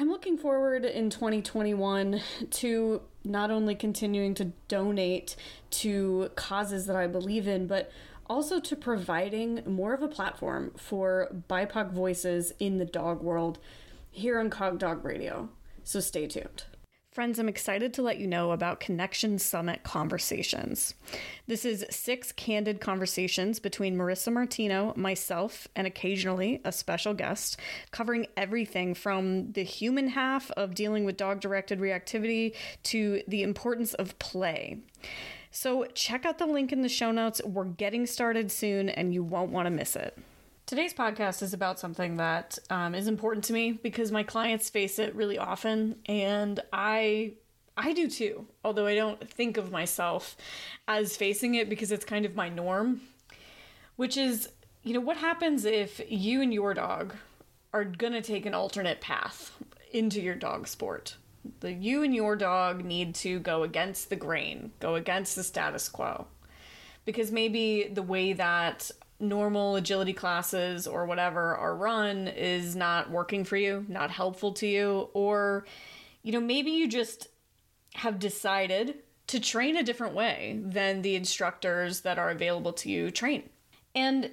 I'm looking forward in 2021 to not only continuing to donate to causes that I believe in, but also to providing more of a platform for BIPOC voices in the dog world here on Cog Dog Radio. So stay tuned. Friends, I'm excited to let you know about Connection Summit Conversations. This is six candid conversations between Marissa Martino, myself, and occasionally a special guest, covering everything from the human half of dealing with dog directed reactivity to the importance of play. So, check out the link in the show notes. We're getting started soon, and you won't want to miss it. Today's podcast is about something that um, is important to me because my clients face it really often, and I I do too. Although I don't think of myself as facing it because it's kind of my norm, which is you know what happens if you and your dog are gonna take an alternate path into your dog sport. The you and your dog need to go against the grain, go against the status quo. Because maybe the way that normal agility classes or whatever are run is not working for you, not helpful to you, or, you know, maybe you just have decided to train a different way than the instructors that are available to you train. And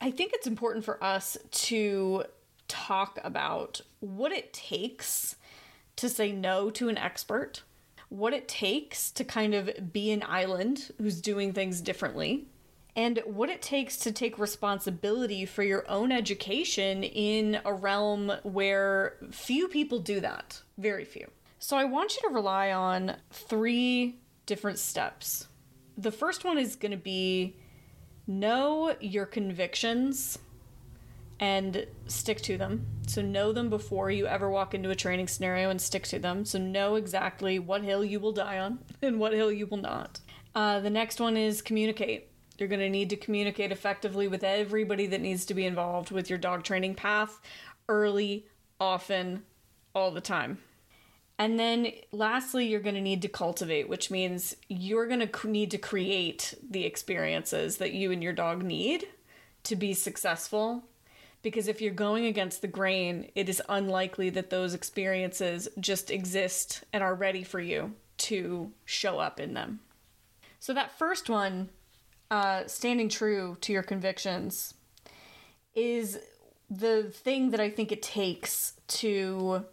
I think it's important for us to talk about what it takes to say no to an expert, what it takes to kind of be an island who's doing things differently and what it takes to take responsibility for your own education in a realm where few people do that. Very few. So I want you to rely on three different steps. The first one is going to be know your convictions and stick to them. So know them before you ever walk into a training scenario and stick to them. So know exactly what hill you will die on and what hill you will not. Uh, the next one is communicate. You're going to need to communicate effectively with everybody that needs to be involved with your dog training path early, often, all the time. And then lastly, you're going to need to cultivate, which means you're going to need to create the experiences that you and your dog need to be successful. Because if you're going against the grain, it is unlikely that those experiences just exist and are ready for you to show up in them. So, that first one uh, standing true to your convictions is the thing that I think it takes to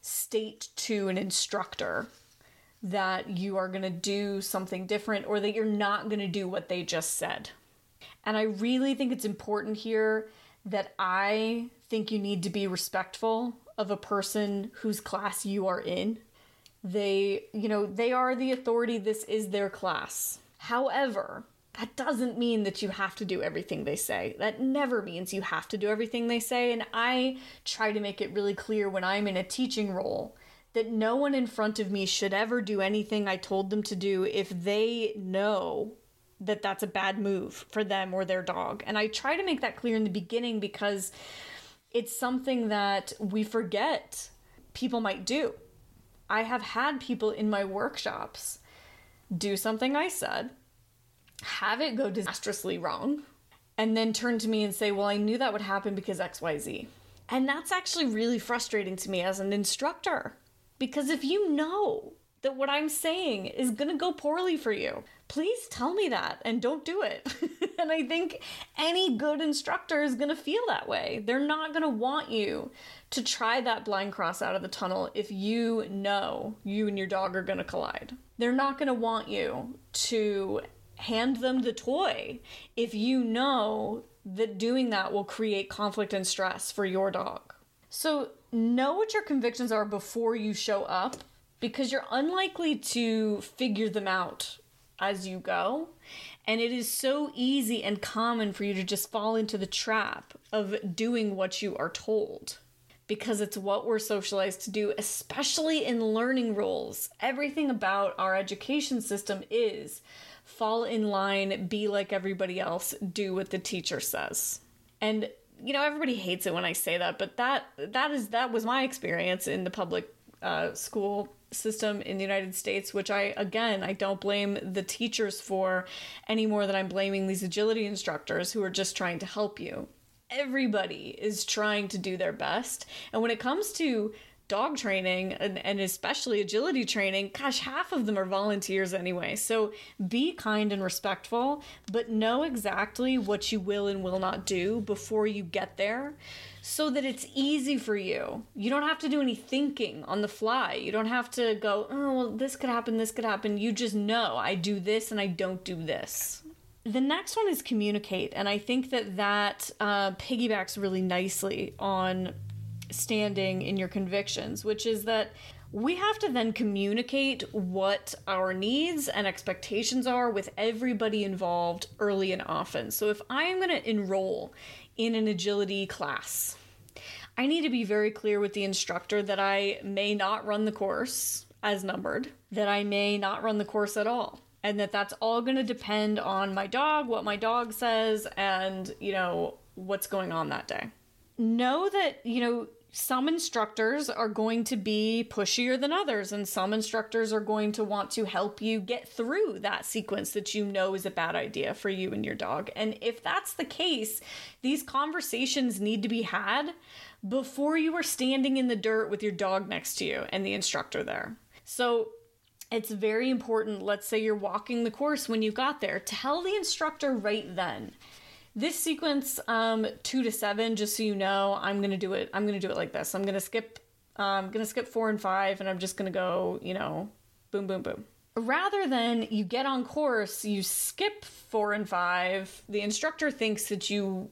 state to an instructor that you are going to do something different or that you're not going to do what they just said. And I really think it's important here that I think you need to be respectful of a person whose class you are in. They, you know, they are the authority, this is their class. However, that doesn't mean that you have to do everything they say. That never means you have to do everything they say. And I try to make it really clear when I'm in a teaching role that no one in front of me should ever do anything I told them to do if they know that that's a bad move for them or their dog. And I try to make that clear in the beginning because it's something that we forget people might do. I have had people in my workshops do something I said have it go disastrously wrong, and then turn to me and say, Well, I knew that would happen because XYZ. And that's actually really frustrating to me as an instructor. Because if you know that what I'm saying is gonna go poorly for you, please tell me that and don't do it. and I think any good instructor is gonna feel that way. They're not gonna want you to try that blind cross out of the tunnel if you know you and your dog are gonna collide. They're not gonna want you to hand them the toy if you know that doing that will create conflict and stress for your dog. So, know what your convictions are before you show up because you're unlikely to figure them out as you go. And it is so easy and common for you to just fall into the trap of doing what you are told. because it's what we're socialized to do, especially in learning roles. Everything about our education system is fall in line, be like everybody else, do what the teacher says. And you know, everybody hates it when I say that, but that that is that was my experience in the public uh, school system in the United States, which I, again, I don't blame the teachers for any more than I'm blaming these agility instructors who are just trying to help you. Everybody is trying to do their best. And when it comes to dog training and, and especially agility training, gosh, half of them are volunteers anyway. So be kind and respectful, but know exactly what you will and will not do before you get there so that it's easy for you. You don't have to do any thinking on the fly. You don't have to go, oh, well, this could happen, this could happen. You just know I do this and I don't do this. The next one is communicate, and I think that that uh, piggybacks really nicely on standing in your convictions, which is that we have to then communicate what our needs and expectations are with everybody involved early and often. So if I am going to enroll in an agility class. I need to be very clear with the instructor that I may not run the course as numbered, that I may not run the course at all, and that that's all going to depend on my dog, what my dog says, and, you know, what's going on that day. Know that, you know, some instructors are going to be pushier than others, and some instructors are going to want to help you get through that sequence that you know is a bad idea for you and your dog. And if that's the case, these conversations need to be had before you are standing in the dirt with your dog next to you and the instructor there. So it's very important, let's say you're walking the course when you got there, tell the instructor right then this sequence, um, two to seven, just so you know, I'm gonna do it. I'm gonna do it like this. I'm gonna skip. I'm um, gonna skip four and five, and I'm just gonna go. You know, boom, boom, boom. Rather than you get on course, you skip four and five. The instructor thinks that you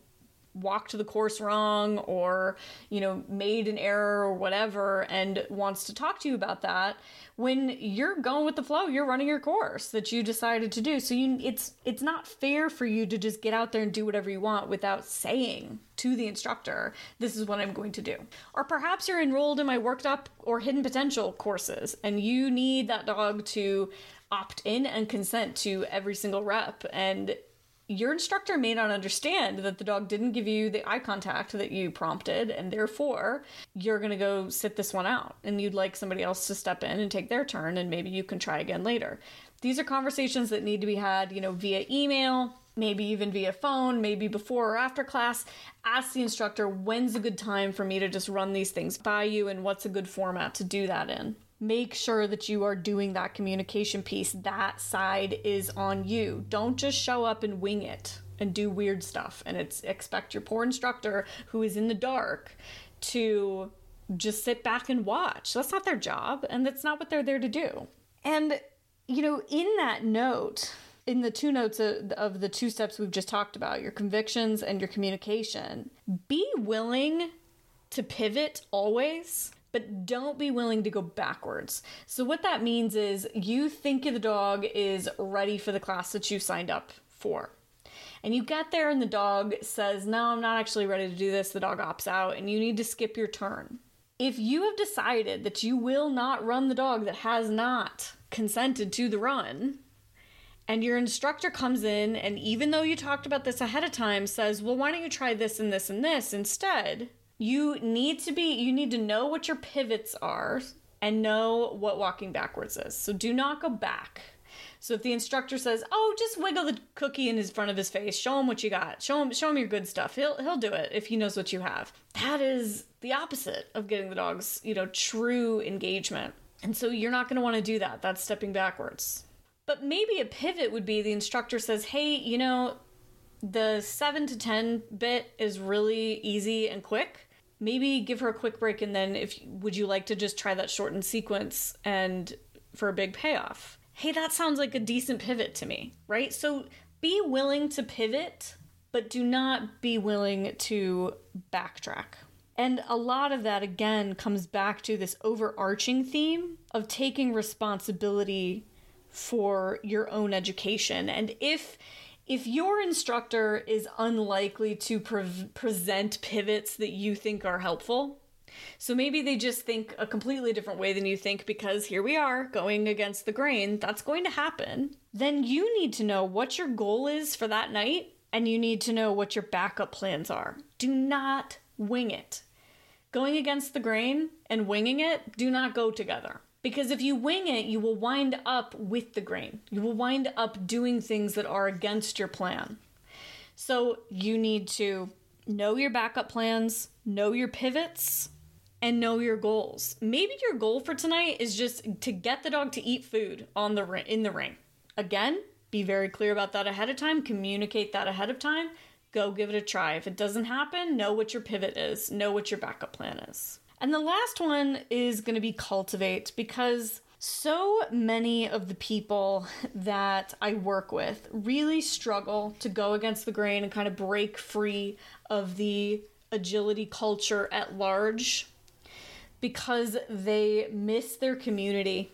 walked the course wrong or you know made an error or whatever and wants to talk to you about that when you're going with the flow you're running your course that you decided to do. So you it's it's not fair for you to just get out there and do whatever you want without saying to the instructor this is what I'm going to do. Or perhaps you're enrolled in my worked up or hidden potential courses and you need that dog to opt in and consent to every single rep and your instructor may not understand that the dog didn't give you the eye contact that you prompted, and therefore you're going to go sit this one out. And you'd like somebody else to step in and take their turn, and maybe you can try again later. These are conversations that need to be had, you know, via email, maybe even via phone, maybe before or after class. Ask the instructor when's a good time for me to just run these things by you and what's a good format to do that in make sure that you are doing that communication piece. That side is on you. Don't just show up and wing it and do weird stuff and it's expect your poor instructor who is in the dark to just sit back and watch. That's not their job and that's not what they're there to do. And you know, in that note, in the two notes of, the two steps we've just talked about, your convictions and your communication, be willing to pivot always but don't be willing to go backwards. So, what that means is you think the dog is ready for the class that you signed up for. And you get there, and the dog says, No, I'm not actually ready to do this. The dog opts out, and you need to skip your turn. If you have decided that you will not run the dog that has not consented to the run, and your instructor comes in, and even though you talked about this ahead of time, says, Well, why don't you try this and this and this instead? You need to be you need to know what your pivots are and know what walking backwards is. So do not go back. So if the instructor says, "Oh, just wiggle the cookie in his front of his face, show him what you got. Show him show him your good stuff." He'll he'll do it if he knows what you have. That is the opposite of getting the dog's, you know, true engagement. And so you're not going to want to do that. That's stepping backwards. But maybe a pivot would be the instructor says, "Hey, you know, the 7 to 10 bit is really easy and quick maybe give her a quick break and then if would you like to just try that shortened sequence and for a big payoff? Hey that sounds like a decent pivot to me right? So be willing to pivot but do not be willing to backtrack. And a lot of that again comes back to this overarching theme of taking responsibility for your own education. And if if your instructor is unlikely to pre- present pivots that you think are helpful, So maybe they just think a completely different way than you think because here we are going against the grain. That's going to happen. Then you need to know what your goal is for that night and you need to know what your backup plans are. Do not wing it. Going against the grain and winging it do not go together. Because if you wing it, you will wind up with the grain. You will wind up doing things that are against your plan. So you need to know your backup plans, know your pivots, and know your goals. Maybe your goal for tonight is just to get the dog to eat food on the in the ring. Again, be very clear about that ahead of time, communicate that ahead of time. Go give it a try. If it doesn't happen, know what your pivot is, know what your backup plan is. And the last one is going to be cultivate because so many of the people that I work with really struggle to go against the grain and kind of break free of the agility culture at large because they miss their community.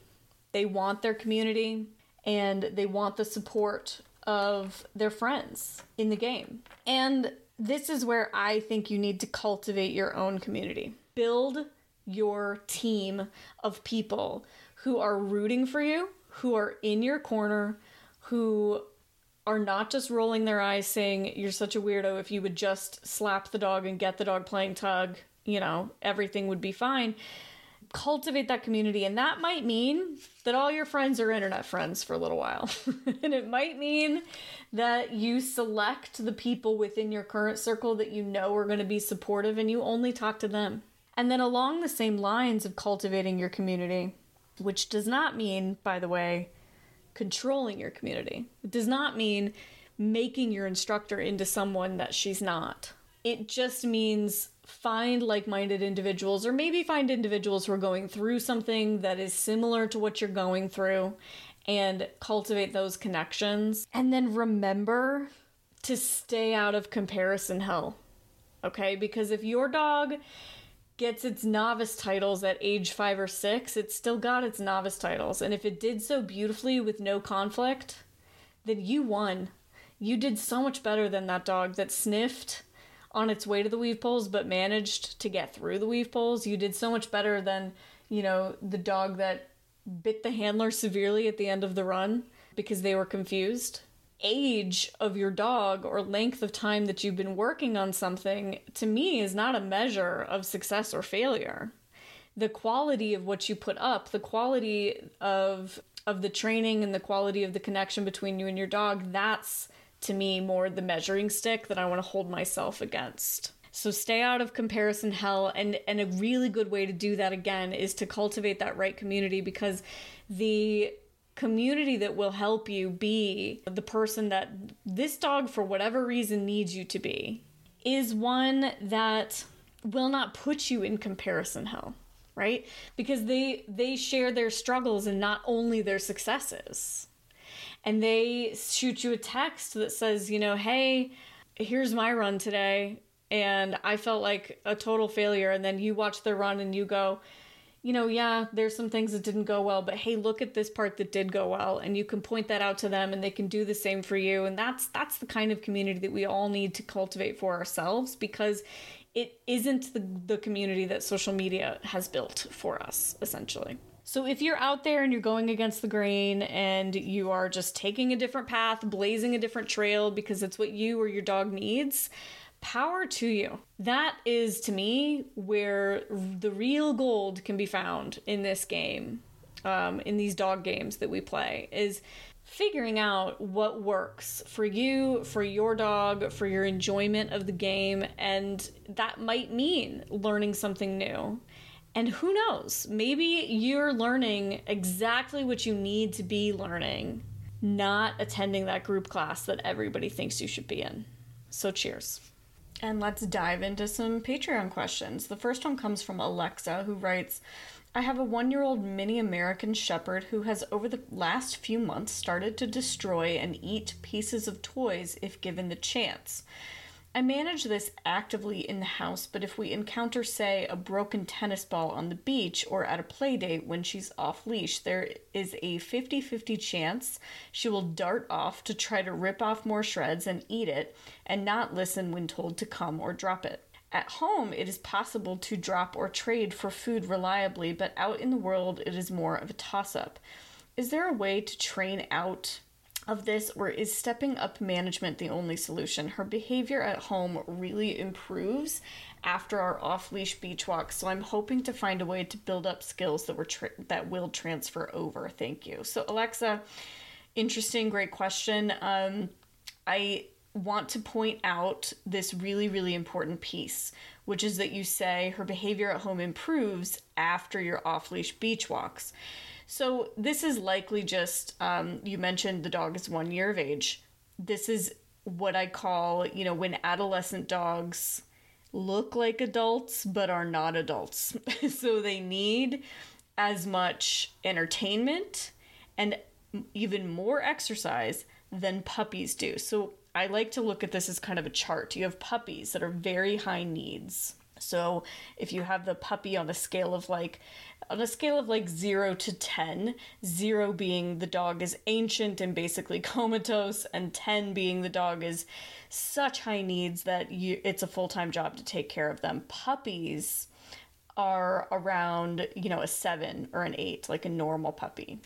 They want their community and they want the support of their friends in the game. And this is where I think you need to cultivate your own community. Build your team of people who are rooting for you, who are in your corner, who are not just rolling their eyes saying, You're such a weirdo. If you would just slap the dog and get the dog playing tug, you know, everything would be fine. Cultivate that community, and that might mean that all your friends are internet friends for a little while. and it might mean that you select the people within your current circle that you know are going to be supportive and you only talk to them. And then, along the same lines of cultivating your community, which does not mean, by the way, controlling your community, it does not mean making your instructor into someone that she's not. It just means find like minded individuals, or maybe find individuals who are going through something that is similar to what you're going through, and cultivate those connections. And then remember to stay out of comparison hell. Okay? Because if your dog gets its novice titles at age five or six, it's still got its novice titles. And if it did so beautifully with no conflict, then you won. You did so much better than that dog that sniffed on its way to the weave poles but managed to get through the weave poles. You did so much better than, you know, the dog that bit the handler severely at the end of the run because they were confused age of your dog or length of time that you've been working on something to me is not a measure of success or failure. The quality of what you put up the quality of of the training and the quality of the connection between you and your dog that's to me more the measuring stick that I want to hold myself against. So stay out of comparison hell and and a really good way to do that again is to cultivate that right community because the community that will help you be the person that this dog, for whatever reason, needs you to be, is one that will not put you in comparison hell right? Because they they share their struggles and not only their successes. And they shoot you a text that says you know hey here's my run today and i felt like a total failure. And then you watch their run and you go you know, yeah, there's some things that didn't go well, but hey, look at this part that did go well and you can point that out to them and they can do the same for you. And that's that's the kind of community that we all need to cultivate for ourselves because it isn't the, the community that social media has built for us, essentially. So if you're out there and you're going against the grain and you are just taking a different path, blazing a different trail because it's what you or your dog needs, power to you. That is to me where the real gold can be found in this game, um, in these dog games that we play, is figuring out what works for you, for your dog, for your enjoyment of the game, and that might mean learning something new. And who knows, maybe you're learning exactly what you need to be learning, not attending that group class that everybody thinks you should be in. So, cheers. And let's dive into some Patreon questions. The first one comes from Alexa, who writes I have a one year old mini American Shepherd who has, over the last few months, started to destroy and eat pieces of toys if given the chance. I manage this actively in the house, but if we encounter, say, a broken tennis ball on the beach or at a play date when she's off leash, there is a 50 50 chance she will dart off to try to rip off more shreds and eat it and not listen when told to come or drop it. At home, it is possible to drop or trade for food reliably, but out in the world, it is more of a toss up. Is there a way to train out of this, or is stepping up management the only solution? Her behavior at home really improves after our off-leash beach walk, so I'm hoping to find a way to build up skills that were tra- that will transfer over. Thank you. So Alexa, interesting, great question. Um, I want to point out this really, really important piece, which is that you say her behavior at home improves after your off leash beach walks. So, this is likely just, um, you mentioned the dog is one year of age. This is what I call, you know, when adolescent dogs look like adults but are not adults. so, they need as much entertainment and even more exercise than puppies do. So, I like to look at this as kind of a chart. You have puppies that are very high needs. So if you have the puppy on a scale of like on a scale of like 0 to 10, 0 being the dog is ancient and basically comatose and 10 being the dog is such high needs that you it's a full-time job to take care of them. Puppies are around, you know, a 7 or an 8 like a normal puppy.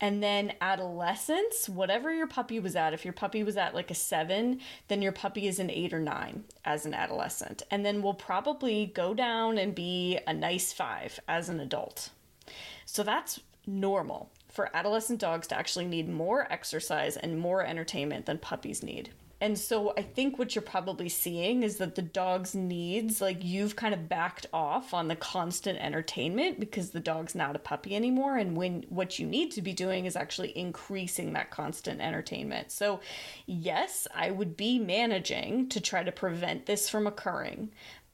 And then adolescence, whatever your puppy was at, if your puppy was at like a seven, then your puppy is an eight or nine as an adolescent. And then will probably go down and be a nice five as an adult. So that's normal for adolescent dogs to actually need more exercise and more entertainment than puppies need. And so I think what you're probably seeing is that the dog's needs, like you've kind of backed off on the constant entertainment because the dog's not a puppy anymore. And when what you need to be doing is actually increasing that constant entertainment. So, yes, I would be managing to try to prevent this from occurring,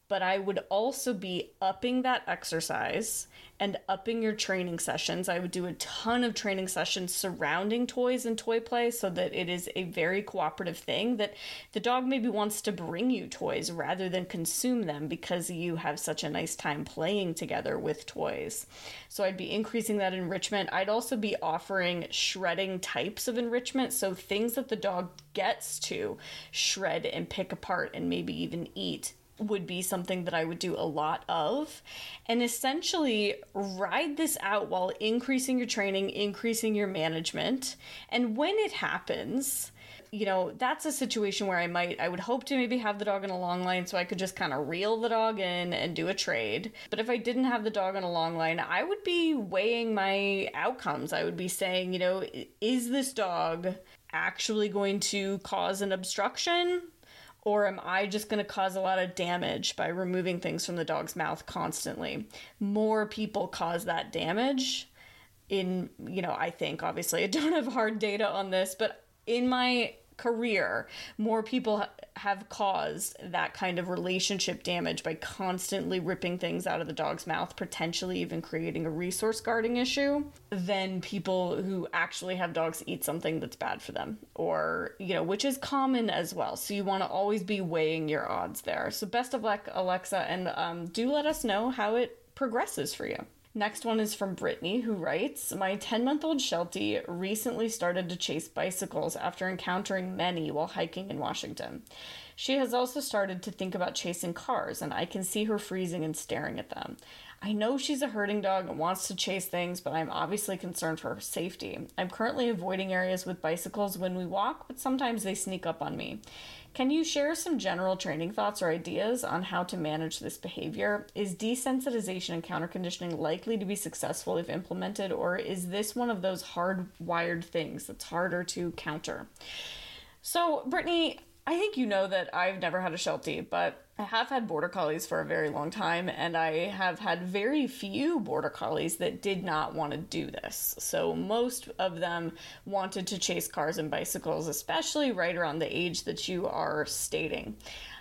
but I would also be upping that exercise and upping your training sessions. I would do a ton of training sessions surrounding toys and toy play so that it is a very cooperative thing that the dog maybe wants to bring you toys rather than consume them because you have such a nice time playing together with toys. So I'd be increasing that enrichment. I'd also be offering shredding types of enrichment, so things that the dog gets to shred and pick apart and maybe even eat would be something that I would do a lot of. And essentially, ride this out while increasing your training, increasing your management. And when it happens, you know, that's a situation where I might, I would hope to maybe have the dog in a long line so I could just kind of reel the dog in and do a trade. But if I didn't have the dog on a long line, I would be weighing my outcomes. I would be saying, you know, is this dog actually going to cause an obstruction? Or am I just going to cause a lot of damage by removing things from the dog's mouth constantly? More people cause that damage in, you know, I think obviously I don't have hard data on this, but in my career, more people have caused that kind of relationship damage by constantly ripping things out of the dog's mouth, potentially even creating a resource guarding issue, than people who actually have dogs eat something that's bad for them, or, you know, which is common as well. So you want to always be weighing your odds there. So best of luck, Alexa, and um, do let us know how it progresses for you. Next one is from Brittany, who writes My 10 month old Sheltie recently started to chase bicycles after encountering many while hiking in Washington. She has also started to think about chasing cars, and I can see her freezing and staring at them. I know she's a herding dog and wants to chase things, but I'm obviously concerned for her safety. I'm currently avoiding areas with bicycles when we walk, but sometimes they sneak up on me. Can you share some general training thoughts or ideas on how to manage this behavior? Is desensitization and counter conditioning likely to be successful if implemented, or is this one of those hardwired things that's harder to counter? So, Brittany, I think you know that I've never had a Sheltie, but I have had border collies for a very long time, and I have had very few border collies that did not want to do this. So, most of them wanted to chase cars and bicycles, especially right around the age that you are stating.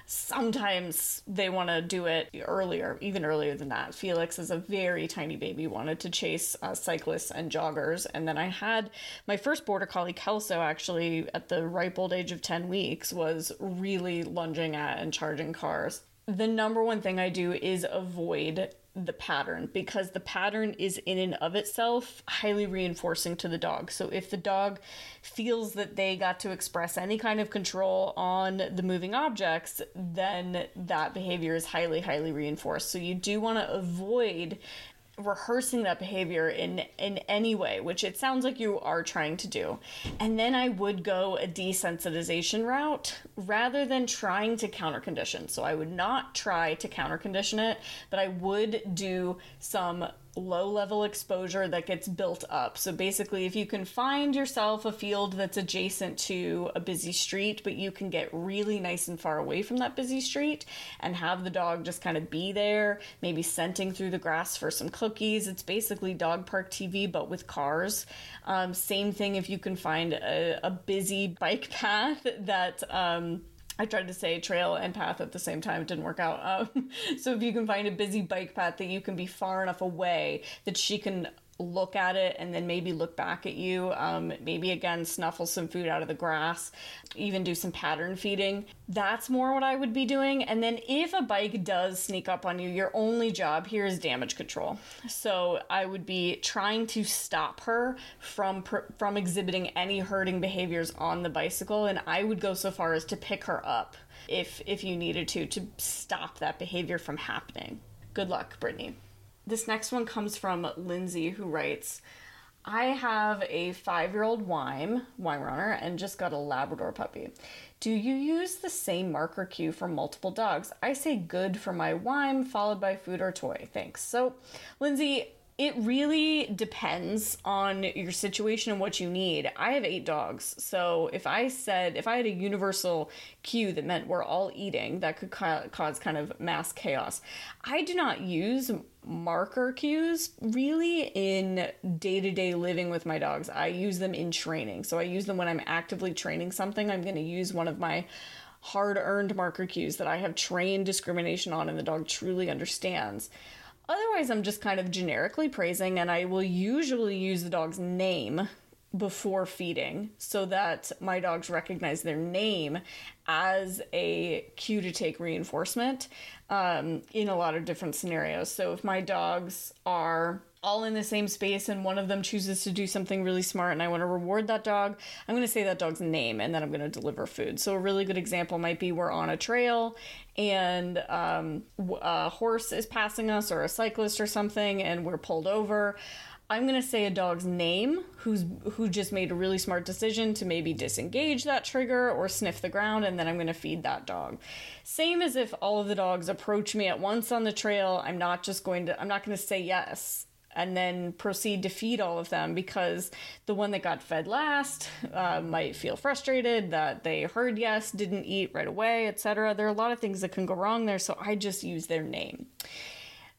Sometimes they want to do it earlier, even earlier than that. Felix, as a very tiny baby, wanted to chase uh, cyclists and joggers. And then I had my first border collie, Kelso, actually at the ripe old age of 10 weeks, was really lunging at and charging cars. The number one thing I do is avoid the pattern because the pattern is in and of itself highly reinforcing to the dog. So if the dog feels that they got to express any kind of control on the moving objects, then that behavior is highly, highly reinforced. So you do want to avoid rehearsing that behavior in in any way which it sounds like you are trying to do. And then i would go a desensitization route rather than trying to counter condition so i would not try to counter condition it but i would do some low level exposure that gets built up. So basically, if you can find yourself a field that's adjacent to a busy street, but you can get really nice and far away from that busy street and have the dog just kind of be there, maybe scenting through the grass for some cookies. It's basically dog park TV, but with cars. Um, same thing if you can find a, a busy bike path that. Um, I tried to say trail and path at the same time. It didn't work out. Um, so if you can find a busy bike path that you can be far enough away that she can look at it and then maybe look back at you. Um, maybe again, snuffle some food out of the grass, even do some pattern feeding. That's more what I would be doing. And then if a bike does sneak up on you, your only job here is damage control. So I would be trying to stop her from from exhibiting any herding behaviors on the bicycle, and I would go so far as to pick her up if if you needed to to stop that behavior from happening. Good luck, Brittany. This next one comes from Lindsay, who writes, I have a five year old Weim, Weimaraner, and just got a Labrador puppy. Do you use the same marker cue for multiple dogs? I say good for my Weim, followed by food or toy. Thanks. So, Lindsay, it really depends on your situation and what you need. I have eight dogs. So if I said, if I had a universal cue that meant we're all eating, that could ca- cause kind of mass chaos. I do not use marker cues really in day to day living with my dogs. I use them in training. So I use them when I'm actively training something. I'm going to use one of my hard earned marker cues that I have trained discrimination on and the dog truly understands. Otherwise, I'm just kind of generically praising, and I will usually use the dog's name before feeding so that my dogs recognize their name as a cue to take reinforcement um, in a lot of different scenarios. So if my dogs are all in the same space and one of them chooses to do something really smart and I want to reward that dog, I'm going to say that dog's name and then I'm going to deliver food. So a really good example might be we're on a trail and um, a horse is passing us or a cyclist or something and we're pulled over. I'm gonna say a dog's name who's who just made a really smart decision to maybe disengage that trigger or sniff the ground, and then I'm gonna feed that dog. Same as if all of the dogs approach me at once on the trail. I'm not just going to. I'm not gonna say yes and then proceed to feed all of them because the one that got fed last uh, might feel frustrated that they heard yes, didn't eat right away, etc. There are a lot of things that can go wrong there, so I just use their name.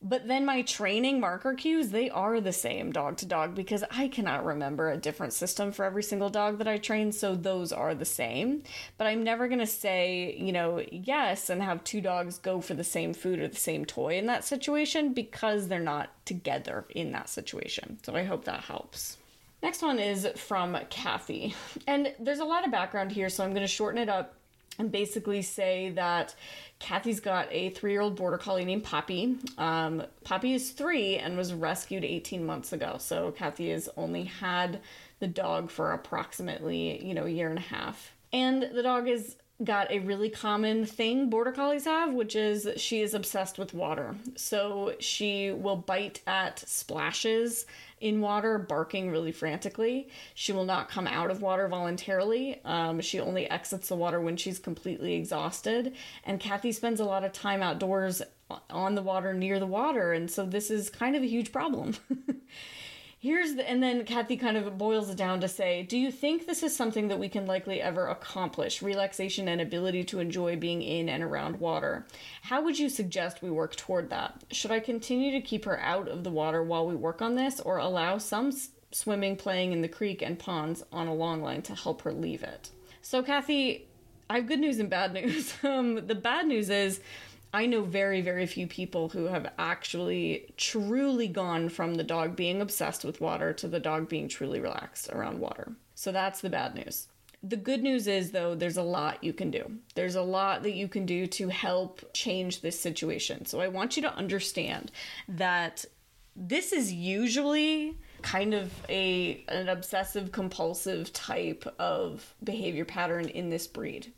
But then my training marker cues, they are the same dog to dog because I cannot remember a different system for every single dog that I train, so those are the same. But I'm never going to say, you know, yes and have two dogs go for the same food or the same toy in that situation because they're not together in that situation. So I hope that helps. Next one is from Kathy. And there's a lot of background here, so I'm going to shorten it up and basically say that Kathy's got a three year old border collie named Poppy. Um, Poppy is three and was rescued 18 months ago. So Kathy has only had the dog for approximately, you know, a year and a half. And the dog is got a really common thing border collies have, which is she is obsessed with water. So she will bite at splashes in water, barking really frantically. She will not come out of water voluntarily. Um, she only exits the water when she's completely exhausted. And Kathy spends a lot of time outdoors on the water, near the water. And so this is kind of a huge problem. Here's the, and then Kathy kind of boils it down to say, Do you think this is something that we can likely ever accomplish? Relaxation and ability to enjoy being in and around water. How would you suggest we work toward that? Should I continue to keep her out of the water while we work on this, or allow some s- swimming, playing in the creek and ponds on a long line to help her leave it? So, Kathy, I have good news and bad news. Um, the bad news is, I know very, very few people who have actually truly gone from the dog being obsessed with water to the dog being truly relaxed around water. So that's the bad news. The good news is, though, there's a lot you can do. There's a lot that you can do to help change this situation. So I want you to understand that this is usually kind of a an obsessive compulsive type of behavior pattern in this breed.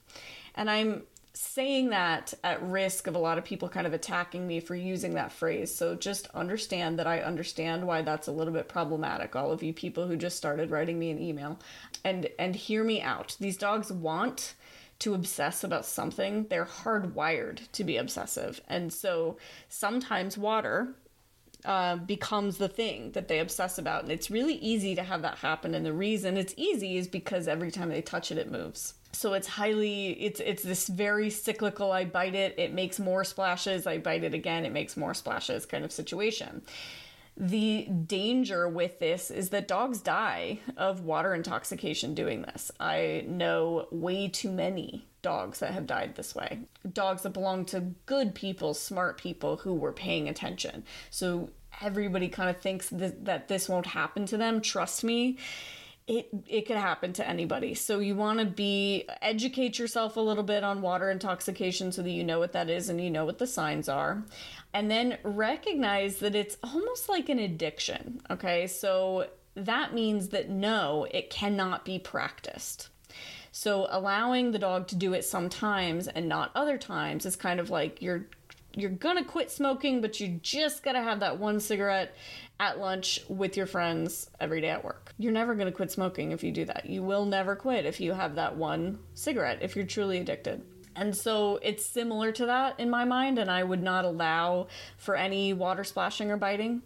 And I'm saying that at risk of a lot of people kind of attacking me for using that phrase. So just understand that I understand why that's a little bit problematic. All of you people who just started writing me an email and and hear me out. These dogs want to obsess about something. They're hardwired to be obsessive. And so sometimes water uh, becomes the thing that they obsess about. And it's really easy to have that happen. And the reason it's easy is because every time they touch it, it moves so it's highly it's it's this very cyclical i bite it it makes more splashes i bite it again it makes more splashes kind of situation the danger with this is that dogs die of water intoxication doing this i know way too many dogs that have died this way dogs that belong to good people smart people who were paying attention so everybody kind of thinks that, that this won't happen to them trust me it it could happen to anybody. So you want to be educate yourself a little bit on water intoxication so that you know what that is and you know what the signs are. And then recognize that it's almost like an addiction, okay? So that means that no, it cannot be practiced. So allowing the dog to do it sometimes and not other times is kind of like you're you're gonna quit smoking, but you just gotta have that one cigarette at lunch with your friends every day at work. You're never to quit smoking if you do that. You will never quit if you have that one cigarette, if you're truly addicted. And so it's similar to that in my mind, and I would not allow for any water splashing or biting.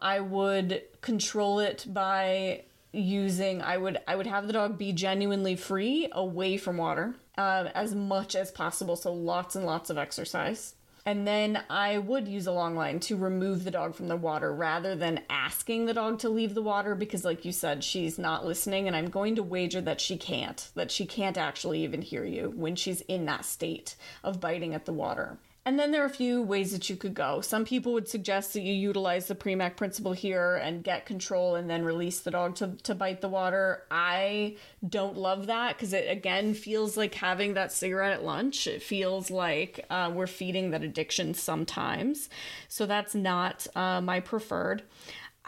I would control it by using i would i would have the dog be genuinely free away from water um, as much as possible so lots and lots of exercise and then I would use a long line to remove the dog from the water rather than asking the dog to leave the water because, like you said, she's not listening. And I'm going to wager that she can't, that she can't actually even hear you when she's in that state of biting at the water. And then there are a few ways that you could go. Some people would suggest that you utilize the Premack principle here and get control and then release the dog to, to bite the water. I don't love that because it again feels like having that cigarette at lunch. It feels like uh, we're feeding that addiction sometimes. So that's not uh, my preferred.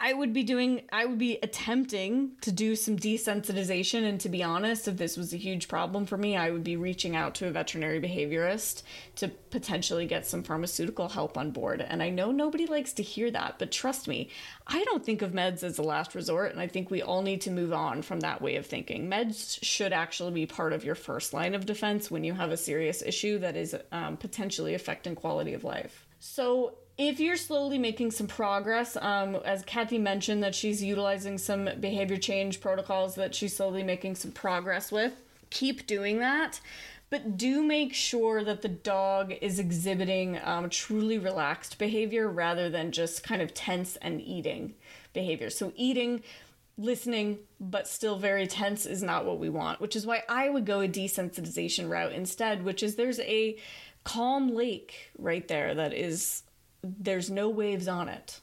I would be doing, I would be attempting to do some desensitization. And to be honest, if this was a huge problem for me, I would be reaching out to a veterinary behaviorist to potentially get some pharmaceutical help on board. And I know nobody likes to hear that, but trust me, I don't think of meds as a last resort. And I think we all need to move on from that way of thinking. Meds should actually be part of your first line of defense when you have a serious issue that is um, potentially affecting quality of life. So, if you're slowly making some progress, um, as Kathy mentioned, that she's utilizing some behavior change protocols that she's slowly making some progress with, keep doing that. But do make sure that the dog is exhibiting um, truly relaxed behavior rather than just kind of tense and eating behavior. So, eating, listening, but still very tense is not what we want, which is why I would go a desensitization route instead, which is there's a calm lake right there that is there's no waves on it.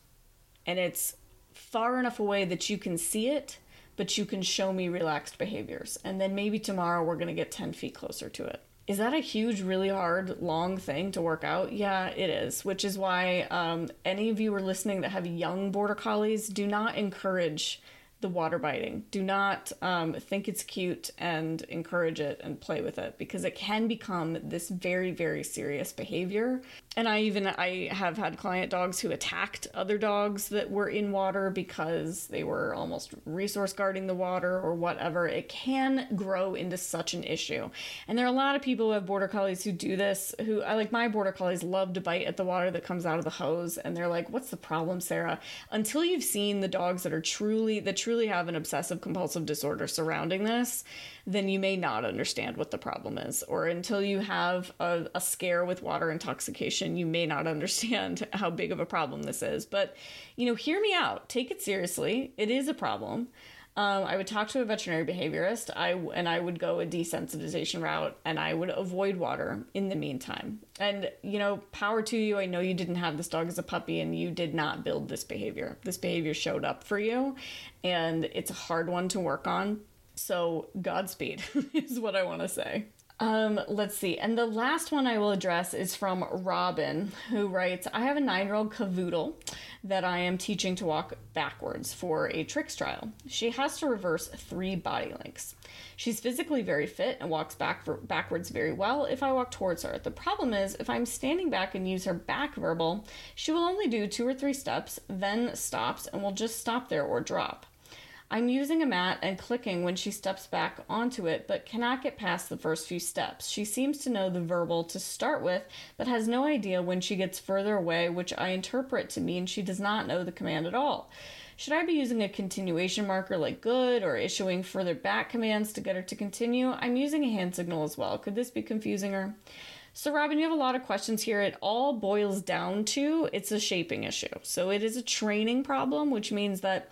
And it's far enough away that you can see it, but you can show me relaxed behaviors. And then maybe tomorrow we're going to get 10 feet closer to it. Is that a huge, really hard, long thing to work out? Yeah, it is. Which is why um, any of you who are listening that have young border collies, do not encourage the water biting. Do not um, think it's cute and encourage it and play with it because it can become this very, very serious behavior and I even I have had client dogs who attacked other dogs that were in water because they were almost resource guarding the water or whatever. It can grow into such an issue. And there are a lot of people who have border collies who do this who I like my border collies love to bite at the water that comes out of the hose and they're like, "What's the problem, Sarah?" Until you've seen the dogs that are truly that truly have an obsessive compulsive disorder surrounding this, then you may not understand what the problem is. Or until you have a, a scare with water intoxication, you may not understand how big of a problem this is. But, you know, hear me out. Take it seriously. It is a problem. Um, I would talk to a veterinary behaviorist. I and I would go a desensitization route, and I would avoid water in the meantime. And you know, power to you. I know you didn't have this dog as a puppy, and you did not build this behavior. This behavior showed up for you, and it's a hard one to work on So, Godspeed is what I want to say. Um, let's see. And the last one I will address is from Robin, who writes I have a nine year old cavoodle that I am teaching to walk backwards for a tricks trial. She has to reverse three body lengths. She's physically very fit and walks back backwards very well if I walk towards her. The problem is, if I'm standing back and use her back verbal, she will only do two or three steps, then stops, and will just stop there or drop. I'm using a mat and clicking when she steps back onto it, but cannot get past the first few steps. She seems to know the verbal to start with, but has no idea when she gets further away, which I interpret to mean she does not know the command at all. Should I be using a continuation marker like good or issuing further back commands to get her to continue? I'm using a hand signal as well. Could this be confusing her? So, Robin, you have a lot of questions here. It all boils down to it's a shaping issue. So, it is a training problem, which means that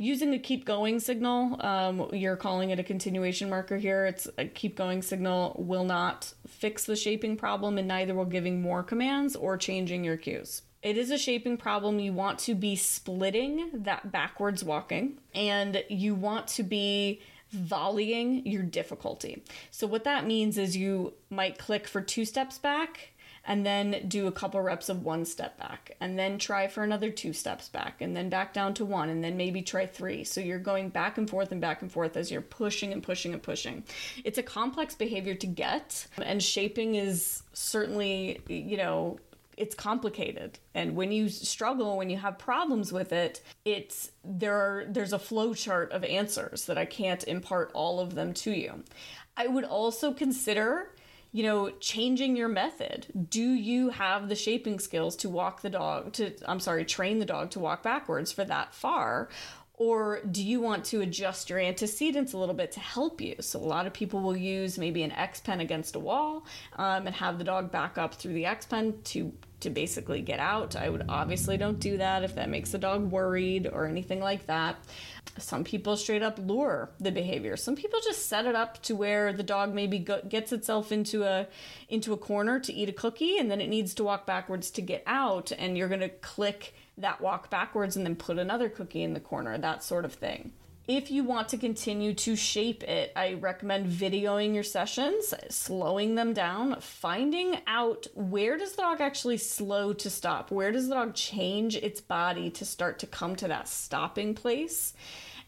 using a keep going signal, um, you're calling it a continuation marker here. It's a keep going signal will not fix the shaping problem, and neither will giving more commands or changing your cues. It is a shaping problem. You want to be splitting that backwards walking, and you want to be volleying your difficulty. So, what that means is you might click for two steps back and then do a couple reps of one step back and then try for another two steps back and then back down to one and then maybe try three. So you're going back and forth and back and forth as you're pushing and pushing and pushing. It's a complex behavior to get and shaping is certainly you know it's complicated. And when you struggle when you have problems with it it's there are there's a flow chart of answers that i can't impart all of them to you. I would also consider you know, changing your method. Do you have the shaping skills to walk the dog to I'm sorry, train the dog to walk backwards for that far? Or do you want to adjust your antecedents a little bit to help you? So, a lot of people will use maybe an X pen against a wall um, and have the dog back up through the X pen to to basically get out. I would obviously don't do that if that makes the dog worried or anything like that. Some people straight up lure the behavior. Some people just set it up to where the dog maybe go- gets itself into a into a corner to eat a cookie and then it needs to walk backwards to get out and you're going to click that walk backwards and then put another cookie in the corner, that sort of thing. If you want to continue to shape it, I recommend videoing your sessions, slowing them down, finding out where does the dog actually slow to stop? Where does the dog change its body to start to come to that stopping place?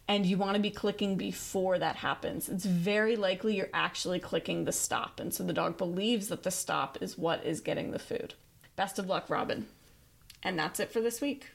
And you want to be clicking before that happens. It's very likely you're actually clicking the stop. And so the dog believes that the stop is what is getting the food. Best of luck, Robin. And that's it for this week.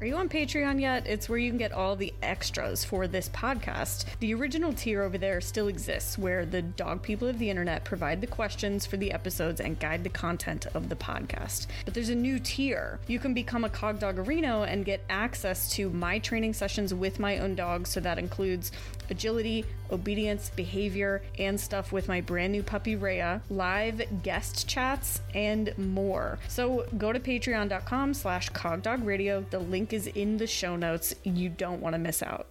Are you on Patreon yet? It's where you can get all the extras for this podcast. The original tier over there still exists, where the dog people of the internet provide the questions for the episodes and guide the content of the podcast. But there's a new tier. You can become a Cog and get access to my training sessions with my own dog, so that includes agility, obedience, behavior, and stuff with my brand new puppy Rhea, live guest chats, and more. So go to patreon.com slash cogdogradio. The link is in the show notes. You don't want to miss out.